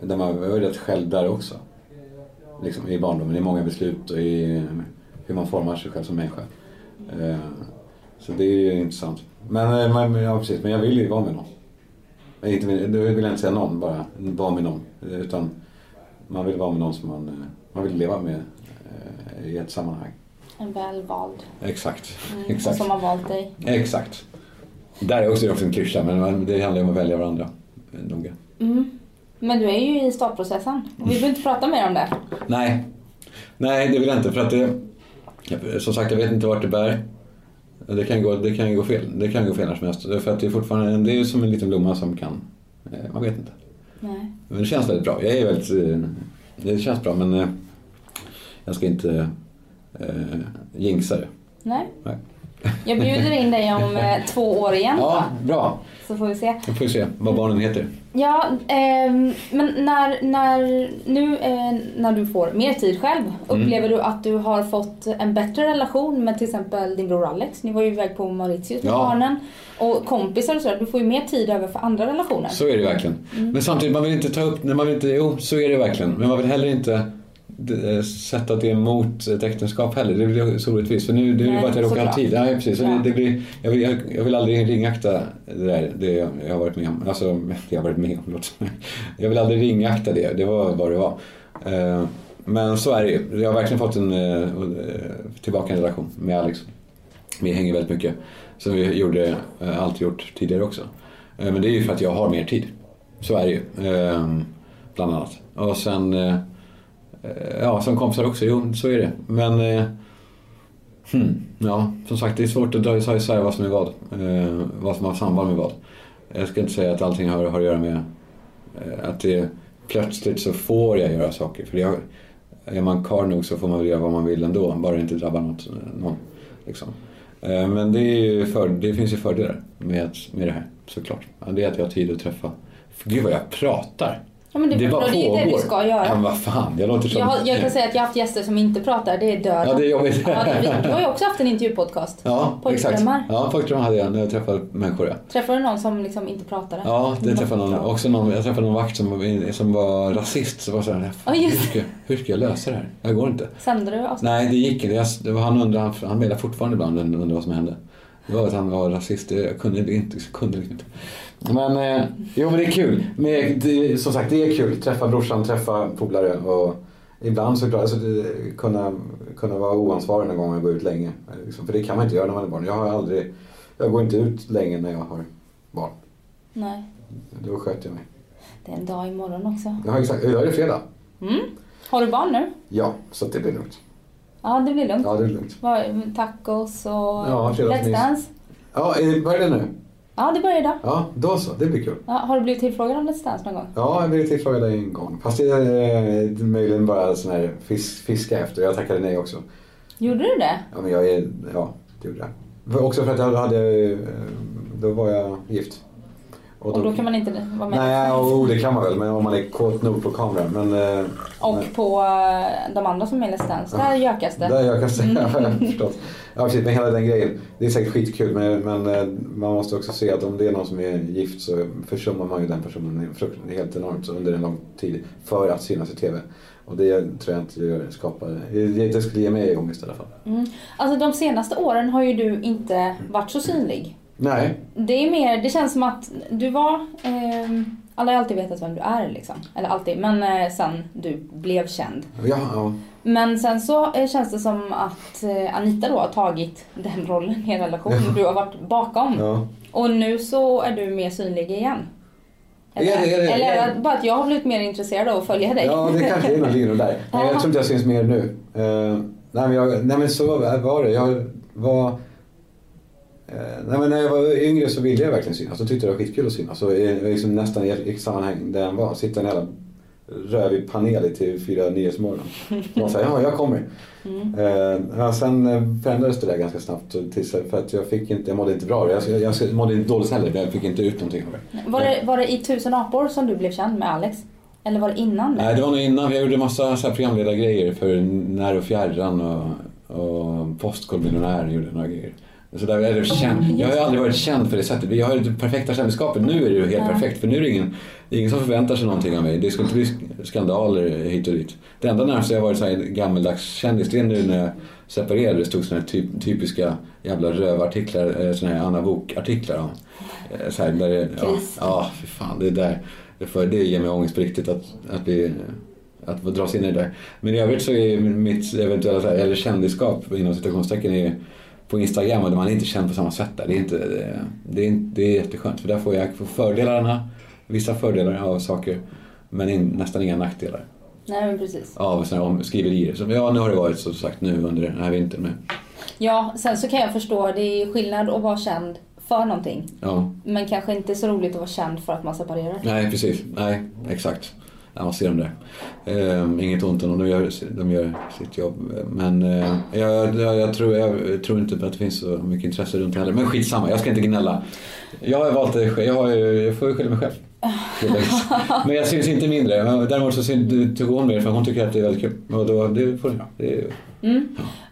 Där man var ju rätt själv där också. Liksom i barndomen, i många beslut och i hur man formar sig själv som människa. Eh, Så det är ju intressant. Men, eh, men, ja, precis, men jag vill ju vara med någon. Inte, då vill jag inte säga någon, bara vara med någon. Utan man vill vara med någon som man, eh, man vill leva med eh, i ett sammanhang. En väl vald. Exakt. Mm. Exakt. som har valt dig. Exakt. Där är också, en klyscha, men det handlar om att välja varandra eh, noga. Mm. Men du är ju i startprocessen. Och vi behöver inte prata mer om det. Nej. Nej, det vill jag inte för att det... Som sagt, jag vet inte vart det bär. Det kan gå, det kan gå fel. Det kan gå fel när som helst. För att det är fortfarande, det är som en liten blomma som kan... eh, Man vet inte. Nej. Men det känns väldigt bra. Jag är väldigt... eh, Det känns bra men eh, jag ska inte eh, jinxa det. Nej. Nej. Jag bjuder in dig om (laughs) två år igen Ja, bra. så får vi se. Då får vi se vad barnen heter. Ja, ehm, men när, när, nu eh, när du får mer tid själv, Mm. upplever du att du har fått en bättre relation med till exempel din bror Alex? Ni var ju iväg på Mauritius med Ja. barnen. Och kompisar och sådär, du får ju mer tid över för andra relationer. Så är det verkligen. Men samtidigt, man vill inte ta upp, nej, man vill inte, jo så är det verkligen. Men man vill heller inte eh, sätta det mot ett äktenskap heller. Det blir så orättvist. För nu det är det bara att jag råkar ha tid. Nej, precis. Så Ja. det, det blir, jag, vill, jag, jag vill aldrig ringakta det där, det jag, jag har varit med om. Alltså, det (laughs) jag har varit med om, låt (laughs) Jag vill aldrig ringakta det. Det var vad det var. Eh, Men så är det ju. Jag har verkligen fått en eh, eh, tillbaka en relation med Alex. Vi hänger väldigt mycket. Som vi gjorde, eh, alltid gjort tidigare också. Eh, Men det är ju för att jag har mer tid. Så är det ju. Eh, Bland annat. Och sen, eh, eh, Eh, ja som kompisar också, jo så är det. Men, eh, hmm, ja som sagt det är svårt att dra isär vad som är vad. Eh, Vad som har samband med vad. Jag ska inte säga att allting har, har att göra med eh, att det plötsligt så får jag göra saker. För jag, är man karl nog så får man väl göra vad man vill ändå, bara det inte drabbar något, eh, någon. Liksom. Eh, Men det, är ju för, det finns ju fördelar med, med det här, såklart. Ja, Det är att jag har tid att träffa. Gud vad jag pratar! Ja, men det, det bara det är det du pågår. ska göra. Ja, vad fan, jag låter som... Jag, jag kan säga att jag har haft gäster som inte pratar, det är döden. Ja, det är jobbigt. Ja, det- du har ju också haft en intervjupodcast. Ja. Pojkdrömmar. Ja, pojkdrömmar hade jag när jag träffade människor. Ja, Träffade du någon som liksom inte pratade? ja det träffade någon, också någon, jag träffade någon vakt som, var- som var rasist. Så var så här, just hur, ska, hur ska jag lösa det här? Det går inte. Sände du avsnitt? Nej, det gick inte. Han undrar, han, han menar fortfarande ibland undrar vad som hände. Det var att han var rasist. Jag kunde inte. Jag kunde inte. Men, eh, jo, men det är kul. Men det, som sagt, det är kul. Träffa brorsan, träffa polare och ibland såklart alltså, det, kunna, kunna vara oansvarig någon gång och gå ut länge. Liksom, för det kan man inte göra när man är barn. Jag har aldrig, jag går inte ut länge när jag har barn. Nej. Då sköter jag mig. Det är en dag imorgon också. Ja, exakt. Idag är det fredag. Mm. Har du barn nu? Ja, så det blir lugnt. Ja, det blir lugnt. Ja, det är lugnt. Vad- Tacos och Ja. Let's Dance? Ja, börjar det nu? Ja, det börjar idag. Ja, då så. Det blir kul. Ja, har du blivit tillfrågad om Let's Dance någon gång? Ja, jag blev tillfrågad en gång. Fast det är eh, möjligen bara sån här fisk, fiska efter. Jag tackade nej också. Gjorde du det? Ja, men jag är, ja, det gjorde jag. Också för att jag hade, eh, då var jag gift. Och då kan man inte vara med? Nej, oh, det kan man väl, men om man är kåt nog på kameran. Men, eh, Och nej. på eh, de andra som är Let's Dance, där gökas det. Där säga, har (laughs) jag förstått. Ja precis, men hela den grejen. Det är säkert skitkul men, men eh, man måste också se att om det är någon som är gift så försummar man ju den personen helt enormt under en lång tid för att synas i TV. Och det tror jag inte skapar, det, det skulle ge mig ångest i alla fall. Mm. Alltså de senaste åren har ju du inte varit så synlig. Nej, Det är mer, det känns som att du var, ehm, alla har alltid vetat vem du är liksom. Eller alltid, men eh, sen du blev känd. ja, ja. Men sen så eh, känns det som att eh, Anita då har tagit den rollen i en relation och du har varit bakom. ja. Och nu så är du mer synlig igen. Eller, Är det- är det- eller är det- bara att jag har blivit mer intresserad av att följa dig? Ja, det kanske är någonting i det där. (laughs) Men jag Ja. tror inte jag syns mer nu. Eh, nej, men jag, nej men så var det. Jag var... eh, nej men när jag var yngre så ville jag verkligen synas. Då tyckte jag det var skitkul att synas. Så i, liksom nästan i vilket sammanhang det än var. Sitta i en jävla rövig panel i TV4 Nyhetsmorgon. Man säger ja jag kommer. Mm. Eh, ja, sen eh, förändrades det där ganska snabbt. Tills, för att jag fick inte, jag mådde inte bra. Jag, jag, jag mådde inte dåligt heller. Jag fick inte ut någonting av det. Var, det, var det i Tusen apor som du blev känd med Alex? Eller var det innan? Nej, det var nog innan. Jag gjorde massa så här programledargrejer för När och fjärran och, och Postkodmiljonär gjorde några grejer. Så där är det känd. Jag har ju aldrig varit känd för det sättet. Vi har ju det perfekta kändisskapet. Nu är det ju helt Ja. perfekt. För nu är det ingen, det är ingen som förväntar sig någonting av mig. Det ska inte bli sk- skandaler hit och dit. Det enda närmaste jag varit så här gammeldags kändis det är nu när jag separerade. Det stod såna här typ, typiska jävla rövartiklar, eh, såna här Anna Bok-artiklar om. eh, Så här, där det, ja, ja, för fan. Det där. Det, för, det ger mig ångest på riktigt att, att bli att få dras in i det där. Men i övrigt så är mitt eventuella, eller kändisskap inom citationstecken är på Instagram och där man inte känd på samma sätt där. Det är, inte, det är, det är jätteskönt för där får jag fördelarna, vissa fördelar av saker men in, nästan inga nackdelar Nej men precis. av sådana här skriverier. Som, ja, nu har det varit så sagt nu under den här vintern med. Ja, sen så kan jag förstå, det är skillnad att vara känd för någonting. Ja, Men kanske inte så roligt att vara känd för att man separerar. nej precis. Nej, exakt. Ja, ser de där. Eh, inget ont om dem, de gör, de gör sitt jobb. Men eh, jag, jag, jag, tror, jag tror inte att det finns så mycket intresse runt det heller. Men skitsamma, jag ska inte gnälla. Jag har valt det själv. Jag, har, jag får ju skylla mig själv. Men jag syns inte mindre. Däremot så syn- tycker hon mer för hon tycker att det är väldigt kul. Och då, det får. Det är-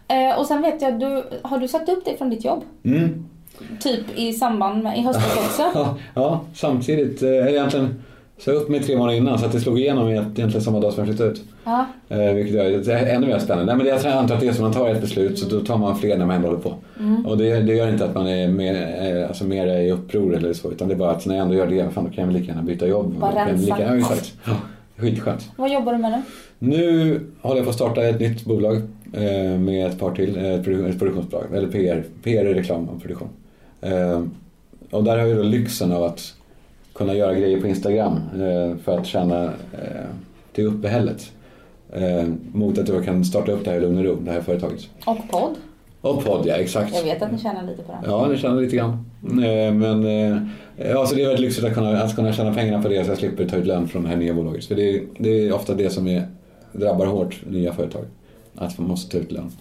Eh, och sen vet jag, du, har du sagt upp dig från ditt jobb? Mm. Typ i samband med, i höstas också? Ja, (laughs) ja, samtidigt. Eh, egentligen så jag upp mig tre månader innan så att det slog igenom egentligen samma dag som jag flyttade ut. Ja. Eh, vilket gör det är ännu mer spännande. Nej, men jag antar att det är som man tar ett beslut så då tar man fler när man ändå håller på. Och det, det gör inte att man är mer, eh, alltså mer i uppror eller så utan det är bara att när jag ändå gör det, fan, då kan jag väl lika gärna byta jobb. Bara jag rensa. ja, exakt. Ja, skitskönt. Vad jobbar du med nu? Nu håller jag på att starta ett nytt bolag eh, med ett par till, eh, ett produ- ett produktionsbolag, eller PR, PR reklam och produktion. Eh, och där har vi då lyxen av att kunna göra grejer på Instagram eh, för att tjäna eh, till uppehället. Eh, mot att jag kan starta upp det här i lugn och ro, det här företaget. Och podd. Och podd, ja exakt. Jag vet att ni tjänar lite på den. Ja, det känner lite grann. Men ja, så det är väldigt lyxigt att kunna, att kunna tjäna pengarna på det så jag slipper ta ut lön från det här nya bolaget. För det är, det är ofta det som är, drabbar hårt nya företag. Att man måste ta ut lön.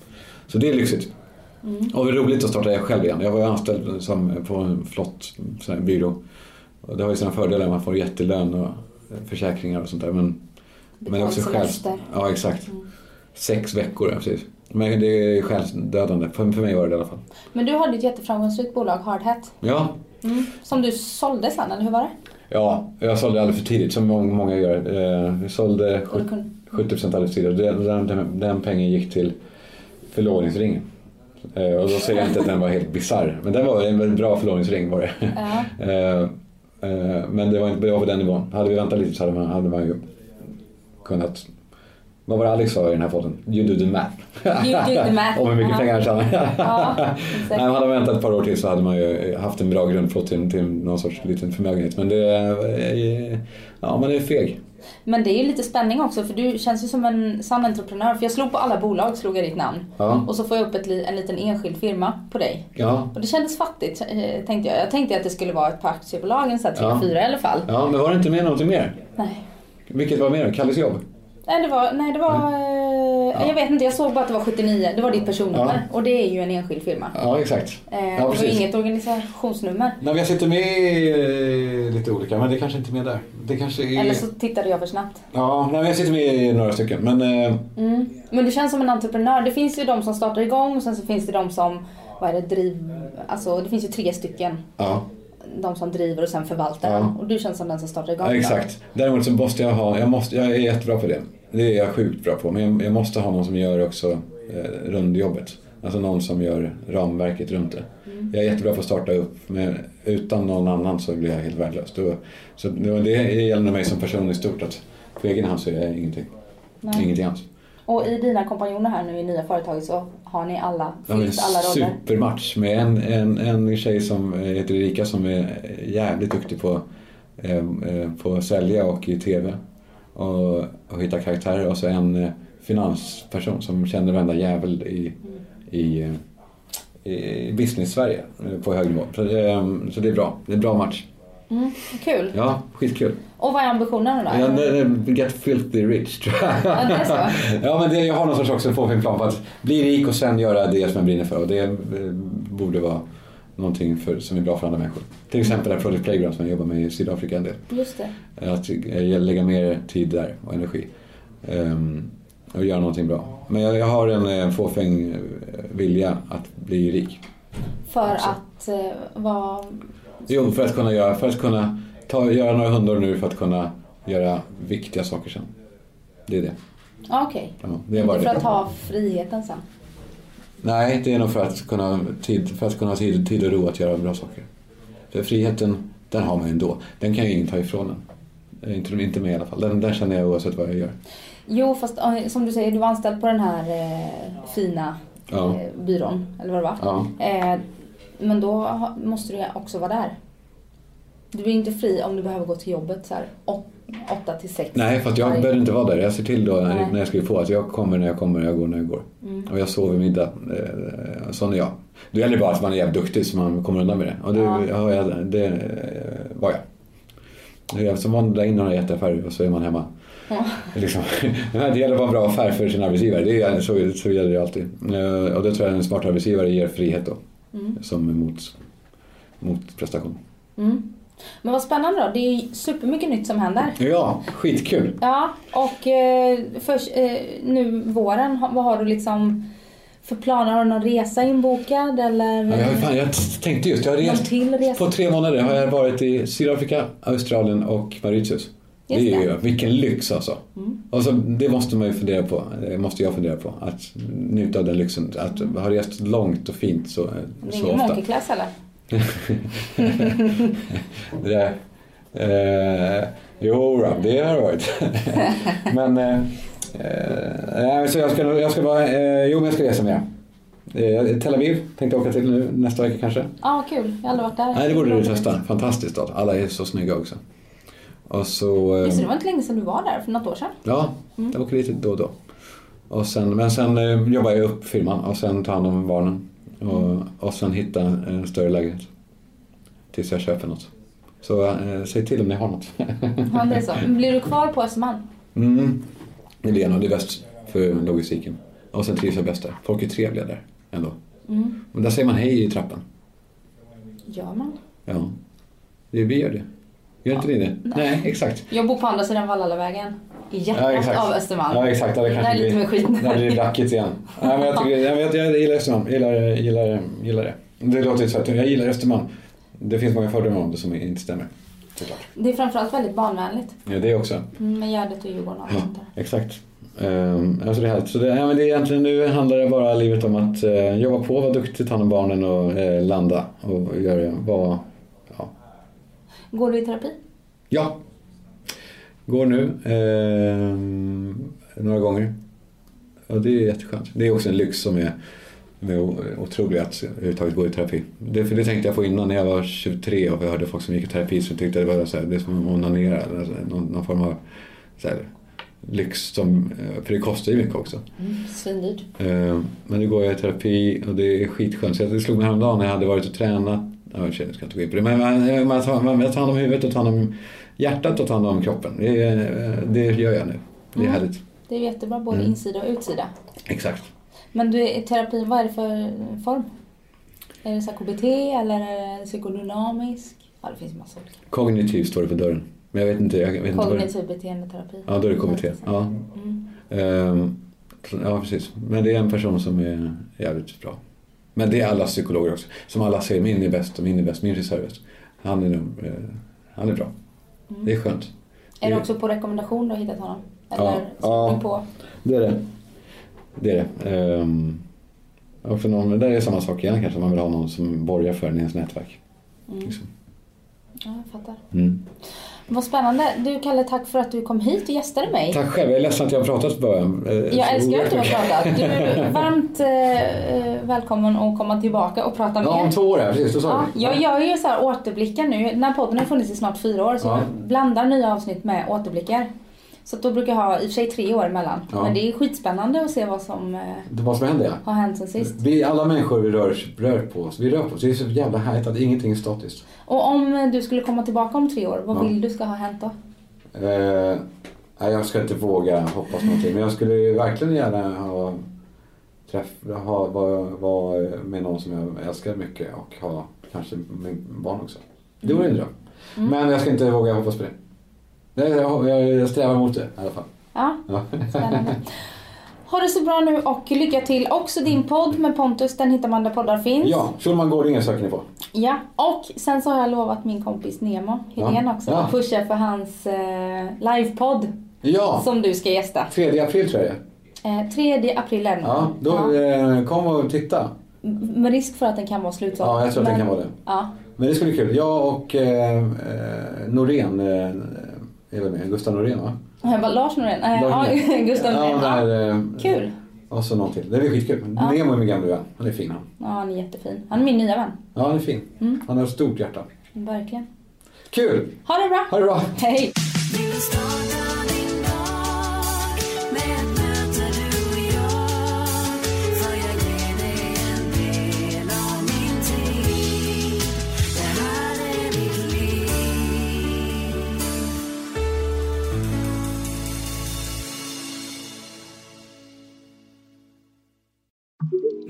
Så det är lyxigt. Och det är roligt att starta själv igen. Jag var ju anställd som, på en flott sån här byrå. Och det har ju sina fördelar, man får jättelön och försäkringar och sånt där. Men, men det är också själv... Ja, exakt. Sex veckor, ja, precis. Men det är självdödande. För, för mig var det det i alla fall. Men du hade ett jätteframgångsrikt bolag, Hardhat. Ja, Mm. Som du sålde sen, eller hur var det? Ja, jag sålde alldeles för tidigt som många, många gör. Eh, Vi sålde Och du kunde... 70% alldeles för tidigt. Den, den, den, den pengen gick till förlovningsringen. Eh, Och då säger jag inte att den var helt bisarr. Men den var en väldigt bra förlovningsring var det. Ja. Eh, eh, Men det var inte bra på den nivån. Hade vi väntat lite så hade man, hade man ju kunnat... Vad var det Alex sa i den här podden? You do the math. You do the math. (laughs) Om hur mycket pengar han tjänar. Ja, (laughs) Nej, hade man väntat ett par år till så hade man ju haft en bra grundplåt till, till någon sorts liten förmögenhet. Men det är... Ja, man är feg. Men det är ju lite spänning också för du känns ju som en sann entreprenör. För jag slog på alla bolag, slog jag ditt namn. Ja. Och så får jag upp ett, en liten enskild firma på dig. Ja. Och det kändes fattigt eh, tänkte jag. Jag tänkte att det skulle vara ett par aktiebolag, en sån här tre, Ja. fyra i alla fall. ja, men var det inte med någonting mer? Nej. Vilket var mer? Kalles jobb? Nej det var, nej, det var eh, jag vet inte, jag såg bara att det var 79. Det var ditt personnummer. Och det är ju en enskild firma. Ja, exakt. Eh, det var inget organisationsnummer. Nej, men jag sitter med i lite olika, men det kanske inte är med där. Det kanske är... Eller så tittade jag för snabbt. Ja, nej, men jag sitter med i några stycken. Men eh, Mm. Men du känns som en entreprenör. Det finns ju de som startar igång och sen så finns det de som, vad är det, driv... Alltså det finns ju tre stycken. ja, De som driver och sen förvaltar. Ja. Och du känns som den som startar igång. ja, exakt. Däremot så måste jag ha, jag, måste, jag är jättebra på det. Det är jag sjukt bra på. Men jag, jag måste ha någon som gör också eh, rundjobbet. Alltså någon som gör ramverket runt det. Jag är jättebra på att starta upp men utan någon annan så blir jag helt värdelös. Så det, det gäller mig som person i stort att på egen hand så är jag ingenting. Nej. Ingenting alls. Och i dina kompanjoner här nu i nya företaget så har ni alla, Ja, alla roller. supermatch med en, en, en tjej som eh, heter Erika som är jävligt duktig på, eh, eh, på att sälja och i TV. Och, och hitta karaktärer. Och så en finansperson som känner varenda jävel i, i, i business-Sverige på hög nivå. Så, eh, så det är bra. Det är en bra match. Mm, kul. Ja, skitkul. Och vad är ambitionen då? Ja, det- det- Get filthy rich tror jag. Ja, det är så. Ja, men det, jag har någon sorts också fåfäng plan på att bli rik och sen göra det som jag brinner för. Och det eh, borde vara någonting för, som är bra för andra människor. Till exempel här Project Playground som jag jobbar med i Sydafrika en del. Just det. Att eh, lägga mer tid där och energi. Ehm, och göra någonting bra. Men jag, jag har en, en fåfäng eh, vilja att bli rik. För att eh, vara... Jo, för att kunna göra, för att kunna ta, göra några hundår nu för att kunna göra viktiga saker sen. Det är det. Ja, okej. Ja, det är bara Inte för det. att ha friheten sen. Nej, det är nog för att kunna, tid, för att kunna ha tid, tid och ro att göra bra saker. För friheten, den har man ju ändå. Den kan ju ingen ta ifrån en. Inte, inte mig i alla fall. Den, den känner jag oavsett vad jag gör. Jo, fast som du säger, du var anställd på den här eh, fina Ja. eh, byrån, eller vad det var. Ja. Eh, men då måste du också vara där. Du är inte fri om du behöver gå till jobbet så här, åt, åtta till sex. Nej, för jag behöver inte vara där. Jag ser till då när, när jag skriver på att jag kommer när jag kommer och jag går när jag går. Mm. Och jag sover middag. Eh, sån är jag. Det gäller bara att man är jävligt duktig så man kommer undan med det. Och det, Ja. ja. jag, det eh, var jag. Som man drar in några jätteaffärer och så är man hemma (laughs) Liksom, det gäller att vara en bra affär för sin arbetsgivare. Det är, så, så gäller det alltid. Eh, Och det tror jag en smart arbetsgivare ger frihet då. Som mot, mot prestation. Mm. Men vad spännande då. Det är supermycket nytt som händer. Ja, skitkul. Ja, och eh, först, eh, nu våren, vad har du liksom för planer? Har du någon resa inbokad eller? Ja, jag, fan, jag tänkte just, jag har rest? På tre månader har jag varit i Sydafrika, Australien och Mauritius. Det är Just ju, det. Mm. vilken lyx alltså. Och så, det måste man ju fundera på. Det måste jag fundera på. Att njuta av den lyxen. Att ha rest långt och fint så, Det är så ingen ofta. monkey class eller? (laughs) Det där, eh, jo, det har det varit. (laughs) men eh, eh, så jag ska, jag ska bara, eh, jo men jag ska resa mer. Eh, Tel Aviv tänkte jag åka till nu nästa vecka kanske. Ja, kul. Jag har aldrig varit där. Nej, det borde du testa. Fantastiskt stad. Alla är så snygga också. Och så... Just det, det var inte länge sedan du var där, för något år sedan. Ja, jag åker lite då och då. Och sen, men sen eh, jobbar jag upp firman och sen tar hand om barnen. Och, och sen hitta en större lägenhet. Tills jag köper något. Så eh, säg till om ni har något. (laughs) Ja, det är så. Blir du kvar på Östermalm? mm. Det blir nog det är bäst för logistiken. Och sen trivs jag bäst där. Folk är trevliga där ändå. Mm. Men där säger man hej i trappan. Gör man? Ja, det, vi gör det. Gör inte ni det? Nej, exakt. Jag bor på andra sidan Vallallavägen. I hjärtat Ja, av Östermalm. Ja, exakt. Ja, det Det kanske är lite med skit. Där blir det rackigt igen. Nej, men jag, tycker, jag, vet, jag gillar Östermalm. Jag gillar, gillar, gillar det. Det låter ju att jag gillar Östermalm. Det finns många fördomar om det som inte stämmer. Såklart. Det är framförallt väldigt barnvänligt. Ja, det också. Med Gärdet och Djurgården och Ja, sånt där. exakt. Um, alltså det, är härligt. så det, ja, men det är egentligen, nu handlar det bara livet om att eh, jobba på, vara duktig, ta hand om barnen och eh, landa. Och göra, vara. Går du i terapi? ja. Går nu. ehm, några gånger. Och det är jätteskönt. Det är också en lyx som är, är otrolig att överhuvudtaget gå i terapi. Det, för det tänkte jag på innan när jag var 23 och jag hörde folk som gick i terapi så tyckte jag det var så här, det är som att onanera. Någon, någon form av så här, lyx som, eh, för det kostar ju mycket också. Mm, svindyrt. Eh, Men nu går jag i terapi och det är skitskönt. Så det slog mig häromdagen när jag hade varit och tränat. Jag ska inte gå in på det. Men man, man, tar, man tar hand om huvudet och tar hand om hjärtat och tar hand om kroppen. Det, är- det gör jag nu. Det är Mm. härligt. Det är jättebra både Mm. insida och utsida. Exakt. Men du terapi, vad är det för form? Är det så KBT eller är det psykodynamisk? Ja, det finns massa olika. Kognitiv står det på dörren. Men jag vet inte. Jag vet inte vad det Kognitiv beteendeterapi. Ja, då är det KBT. Ja. Mm. Ehm, ja, precis. Men det är en person som är jävligt bra. Men det är alla psykologer också. Som alla säger, min är bäst och min är bäst, min frisör är bäst. Han är, nog, eh, han är bra. Det är skönt. Är det också på rekommendation du har hittat honom? Eller Ja. ja. På? Det är det. Det är det. Um, och för någon, det är samma sak igen kanske. Man vill ha någon som borgar för en i ens nätverk. Mm. Liksom. Ja, jag fattar. Mm. Vad spännande. Du Kalle, tack för att du kom hit och gästade mig. Tack själv. Jag är ledsen att jag har pratat i början. Eh, Jag älskar att du har pratat. Du är (laughs) varmt eh, välkommen att komma tillbaka och prata Ja, om mer. två år ja, precis. Ja, jag gör ju så här återblickar nu. Den här podden har funnits i snart fyra år så Ja. jag blandar nya avsnitt med återblickar. Så då brukar jag ha i och för sig tre år emellan. Ja. Men det är skitspännande att se vad som eh, Det vad som händer ja. har hänt sen sist. Vi alla människor vi rör, rör på oss. Vi rör på oss. Det är så jävla härligt att ingenting är statiskt. Och om du skulle komma tillbaka om tre år, vad Ja. vill du ska ha hänt då? Eh, jag ska inte våga hoppas någonting. Men jag skulle verkligen gärna ha träff, ha, vara, vara med någon som jag älskar mycket och ha kanske barn också. Det vore en dröm. Men jag ska inte våga hoppas på det. Nej, Jag, jag, jag strävar mot det i alla fall. Ja, Ja. spännande. (laughs) Ha det så bra nu och lycka till. Också din podd med Pontus, den hittar man där poddar finns. Ja, Schulman Gårdinge söker ni på. Ja, och sen så har jag lovat min kompis Nemo Hedén Ja. också Ja. att pusha för hans eh, livepodd Ja, som du ska gästa. 3 april tror jag. Eh, 3 april är. Ja, då Eh, kom och titta. Med risk för att den kan vara slutsåld. Ja, jag tror att Men- kan vara det. Ja. Men det skulle bli kul. Jag och eh, eh, Norén, eh, är med, Gustav Norén va? Jag bara, Lars Norén? Nej, ja. (laughs) Gustav Ja, Norén. Ja, där, eh, Kul. Och så någon till. Det blir skitkul. Ja. Nemo är min gamla vän. Han är fin han. Ja, han är jättefin. Han är min nya vän. Ja, han är fin. Mm. Han har ett stort hjärta. Verkligen. Kul! Ha det bra. Ha det bra! Hej. (laughs)